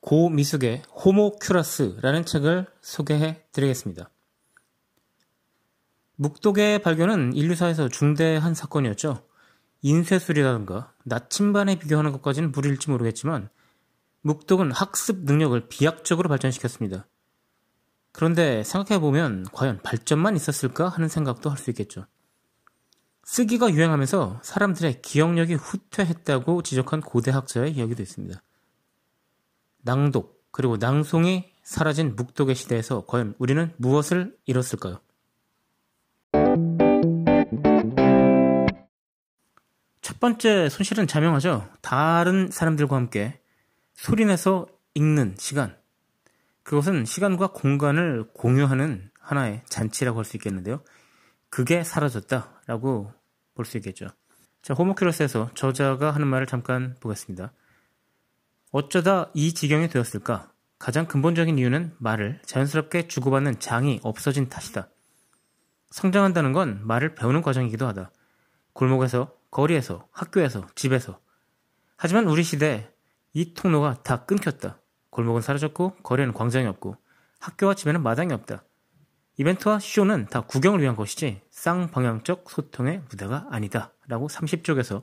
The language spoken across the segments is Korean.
고미숙의 호모큐라스라는 책을 소개해 드리겠습니다. 묵독의 발견은 인류사에서 중대한 사건이었죠. 인쇄술이라든가 나침반에 비교하는 것까지는 무리일지 모르겠지만 묵독은 학습 능력을 비약적으로 발전시켰습니다. 그런데 생각해보면 과연 발전만 있었을까 하는 생각도 할 수 있겠죠. 쓰기가 유행하면서 사람들의 기억력이 후퇴했다고 지적한 고대 학자의 이야기도 있습니다. 낭독, 그리고 낭송이 사라진 묵독의 시대에서 과연 우리는 무엇을 잃었을까요? 첫 번째 손실은 자명하죠. 다른 사람들과 함께 소리내서 읽는 시간. 그것은 시간과 공간을 공유하는 하나의 잔치라고 할 수 있겠는데요. 그게 사라졌다라고 볼 수 있겠죠. 자, 호모큐러스에서 저자가 하는 말을 잠깐 보겠습니다. 어쩌다 이 지경이 되었을까? 가장 근본적인 이유는 말을 자연스럽게 주고받는 장이 없어진 탓이다. 성장한다는 건 말을 배우는 과정이기도 하다. 골목에서, 거리에서, 학교에서, 집에서. 하지만 우리 시대에 이 통로가 다 끊겼다. 골목은 사라졌고, 거리에는 광장이 없고, 학교와 집에는 마당이 없다. 이벤트와 쇼는 다 구경을 위한 것이지 쌍방향적 소통의 무대가 아니다. 라고 30쪽에서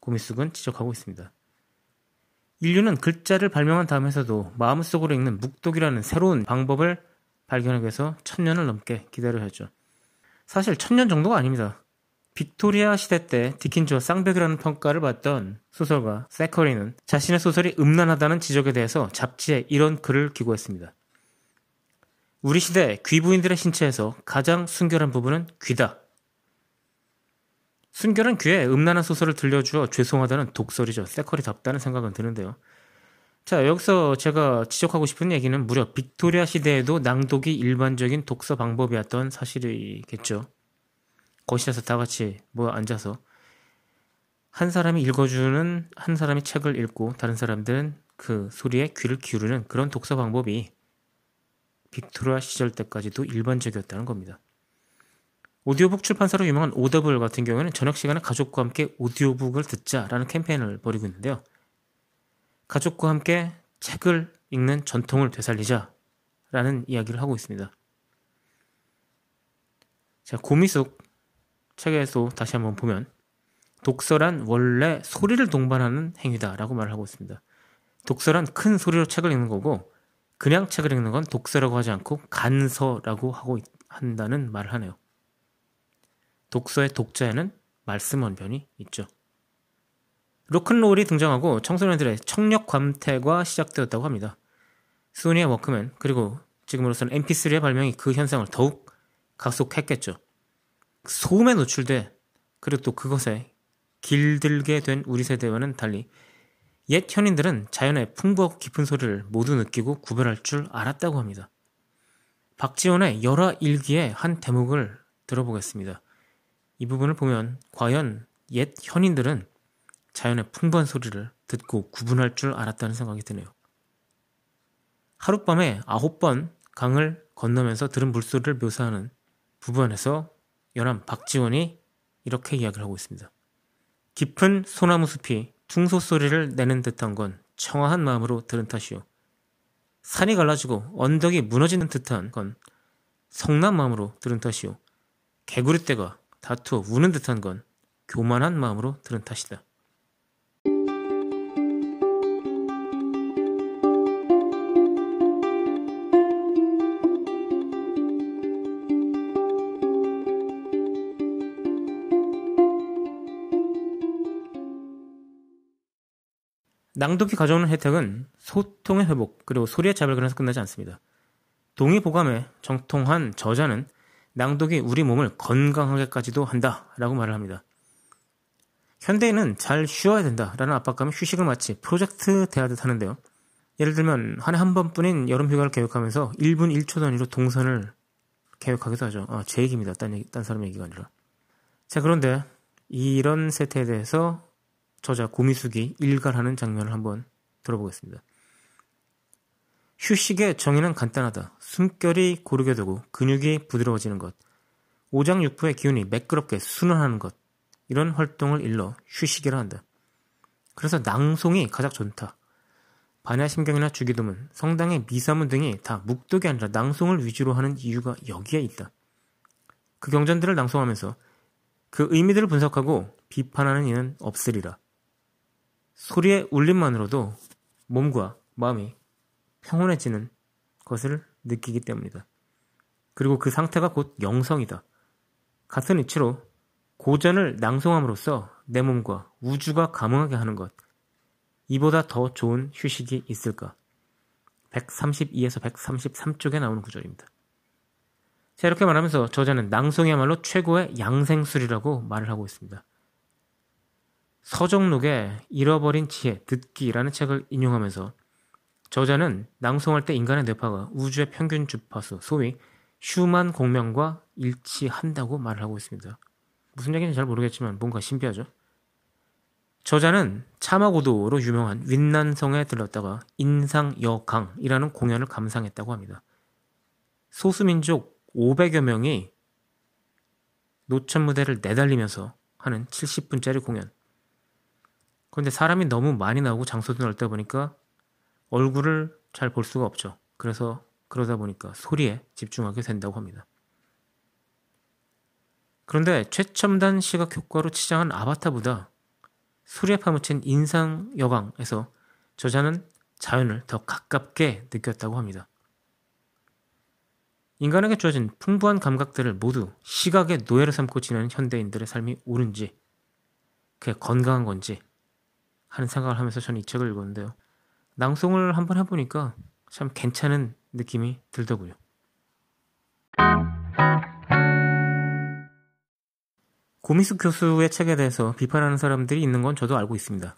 고미숙은 지적하고 있습니다. 인류는 글자를 발명한 다음에서도 마음속으로 읽는 묵독이라는 새로운 방법을 발견하기 위해서 천년을 넘게 기다려야 했죠. 사실 천년 정도가 아닙니다. 빅토리아 시대 때 디킨즈와 쌍벽이라는 평가를 받던 소설가 세커리는 자신의 소설이 음란하다는 지적에 대해서 잡지에 이런 글을 기고했습니다. 우리 시대 귀부인들의 신체에서 가장 순결한 부분은 귀다. 순결한 귀에 음란한 소설을 들려주어 죄송하다는 독설이죠. 세커리답다는 생각은 드는데요. 자, 여기서 제가 지적하고 싶은 얘기는 무려 빅토리아 시대에도 낭독이 일반적인 독서 방법이었던 사실이겠죠. 거실에서 다 같이 모여 앉아서 한 사람이 읽어주는 한 사람이 책을 읽고 다른 사람들은 그 소리에 귀를 기울이는 그런 독서 방법이 빅토리아 시절 때까지도 일반적이었다는 겁니다. 오디오북 출판사로 유명한 오더블 같은 경우에는 저녁 시간에 가족과 함께 오디오북을 듣자라는 캠페인을 벌이고 있는데요. 가족과 함께 책을 읽는 전통을 되살리자라는 이야기를 하고 있습니다. 자, 고미숙 책에서 다시 한번 보면 독서란 원래 소리를 동반하는 행위다라고 말을 하고 있습니다. 독서란 큰 소리로 책을 읽는 거고 그냥 책을 읽는 건 독서라고 하지 않고 간서라고 하고 한다는 말을 하네요. 독서의 독자에는 말씀 원변이 있죠. 로큰롤이 등장하고 청소년들의 청력 감퇴가 시작되었다고 합니다. 소니의 워크맨 그리고 지금으로서는 MP3의 발명이 그 현상을 더욱 가속했겠죠. 소음에 노출돼 그리고 또 그것에 길들게 된 우리 세대와는 달리 옛 현인들은 자연의 풍부하고 깊은 소리를 모두 느끼고 구별할 줄 알았다고 합니다. 박지원의 열화 일기의 한 대목을 들어보겠습니다. 이 부분을 보면 과연 옛 현인들은 자연의 풍부한 소리를 듣고 구분할 줄 알았다는 생각이 드네요. 하룻밤에 아홉 번 강을 건너면서 들은 물소리를 묘사하는 부분에서 연암 박지원이 이렇게 이야기를 하고 있습니다. 깊은 소나무 숲이 퉁소 소리를 내는 듯한 건 청아한 마음으로 들은 탓이요. 산이 갈라지고 언덕이 무너지는 듯한 건 성난 마음으로 들은 탓이요. 개구리 떼가 다투어 우는 듯한 건 교만한 마음으로 들은 탓이다. 낭독이 가져오는 혜택은 소통의 회복 그리고 소리의 자발근에서 끝나지 않습니다. 동의보감에 정통한 저자는 낭독이 우리 몸을 건강하게까지도 한다라고 말을 합니다. 현대인은 잘 쉬어야 된다라는 압박감에 휴식을 마치 프로젝트 대하듯 하는데요. 예를 들면 한 해 한 번뿐인 여름 휴가를 계획하면서 1분 1초 단위로 동선을 계획하기도 하죠. 아, 제 얘기입니다. 딴, 얘기, 딴 사람 얘기가 아니라. 자, 그런데 이런 세태에 대해서 저자 고미숙이 일갈하는 장면을 한번 들어보겠습니다. 휴식의 정의는 간단하다. 숨결이 고르게 되고 근육이 부드러워지는 것. 오장육부의 기운이 매끄럽게 순환하는 것. 이런 활동을 일러 휴식이라 한다. 그래서 낭송이 가장 좋다. 반야심경이나 주기도문, 성당의 미사문 등이 다 묵독이 아니라 낭송을 위주로 하는 이유가 여기에 있다. 그 경전들을 낭송하면서 그 의미들을 분석하고 비판하는 이는 없으리라. 소리의 울림만으로도 몸과 마음이 평온해지는 것을 느끼기 때문이다. 그리고 그 상태가 곧 영성이다. 같은 이치로 고전을 낭송함으로써 내 몸과 우주가 감흥하게 하는 것. 이보다 더 좋은 휴식이 있을까? 132에서 133쪽에 나오는 구절입니다. 자, 이렇게 말하면서 저자는 낭송이야말로 최고의 양생술이라고 말을 하고 있습니다. 서정록의 잃어버린 지혜, 듣기라는 책을 인용하면서 저자는 낭송할 때 인간의 뇌파가 우주의 평균 주파수, 소위 슈만 공명과 일치한다고 말을 하고 있습니다. 무슨 얘기인지 잘 모르겠지만 뭔가 신비하죠? 저자는 차마고도로 유명한 윈난성에 들렀다가 인상여강이라는 공연을 감상했다고 합니다. 소수민족 500여 명이 노천 무대를 내달리면서 하는 70분짜리 공연. 그런데 사람이 너무 많이 나오고 장소도 넓다 보니까 얼굴을 잘 볼 수가 없죠. 그래서 그러다 보니까 소리에 집중하게 된다고 합니다. 그런데 최첨단 시각 효과로 치장한 아바타보다 소리에 파묻힌 인상 여강에서 저자는 자연을 더 가깝게 느꼈다고 합니다. 인간에게 주어진 풍부한 감각들을 모두 시각의 노예를 삼고 지내는 현대인들의 삶이 옳은지, 그게 건강한 건지 하는 생각을 하면서 저는 이 책을 읽었는데요. 낭송을 한번 해보니까 참 괜찮은 느낌이 들더군요. 고미숙 교수의 책에 대해서 비판하는 사람들이 있는 건 저도 알고 있습니다.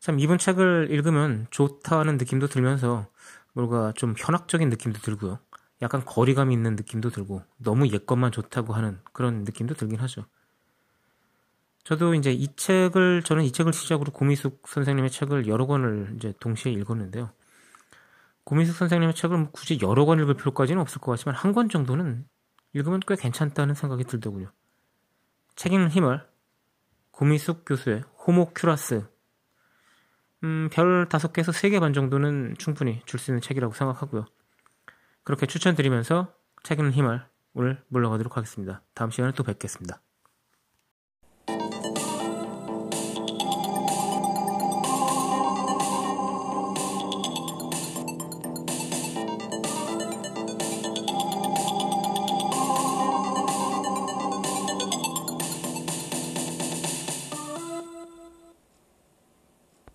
참 이번 책을 읽으면 좋다는 느낌도 들면서 뭔가 좀 현학적인 느낌도 들고요. 약간 거리감이 있는 느낌도 들고 너무 옛 것만 좋다고 하는 그런 느낌도 들긴 하죠. 저도 이제 이 책을 저는 이 책을 시작으로 고미숙 선생님의 책을 여러 권을 이제 동시에 읽었는데요. 고미숙 선생님의 책을 뭐 굳이 여러 권 읽을 필요까지는 없을 것 같지만 한 권 정도는 읽으면 꽤 괜찮다는 생각이 들더군요. 책 읽는 힘을 고미숙 교수의 호모큐라스 음, 별 5개에서 3개 반 정도는 충분히 줄 수 있는 책이라고 생각하고요. 그렇게 추천드리면서 책 읽는 힘을 오늘 물러가도록 하겠습니다. 다음 시간에 또 뵙겠습니다.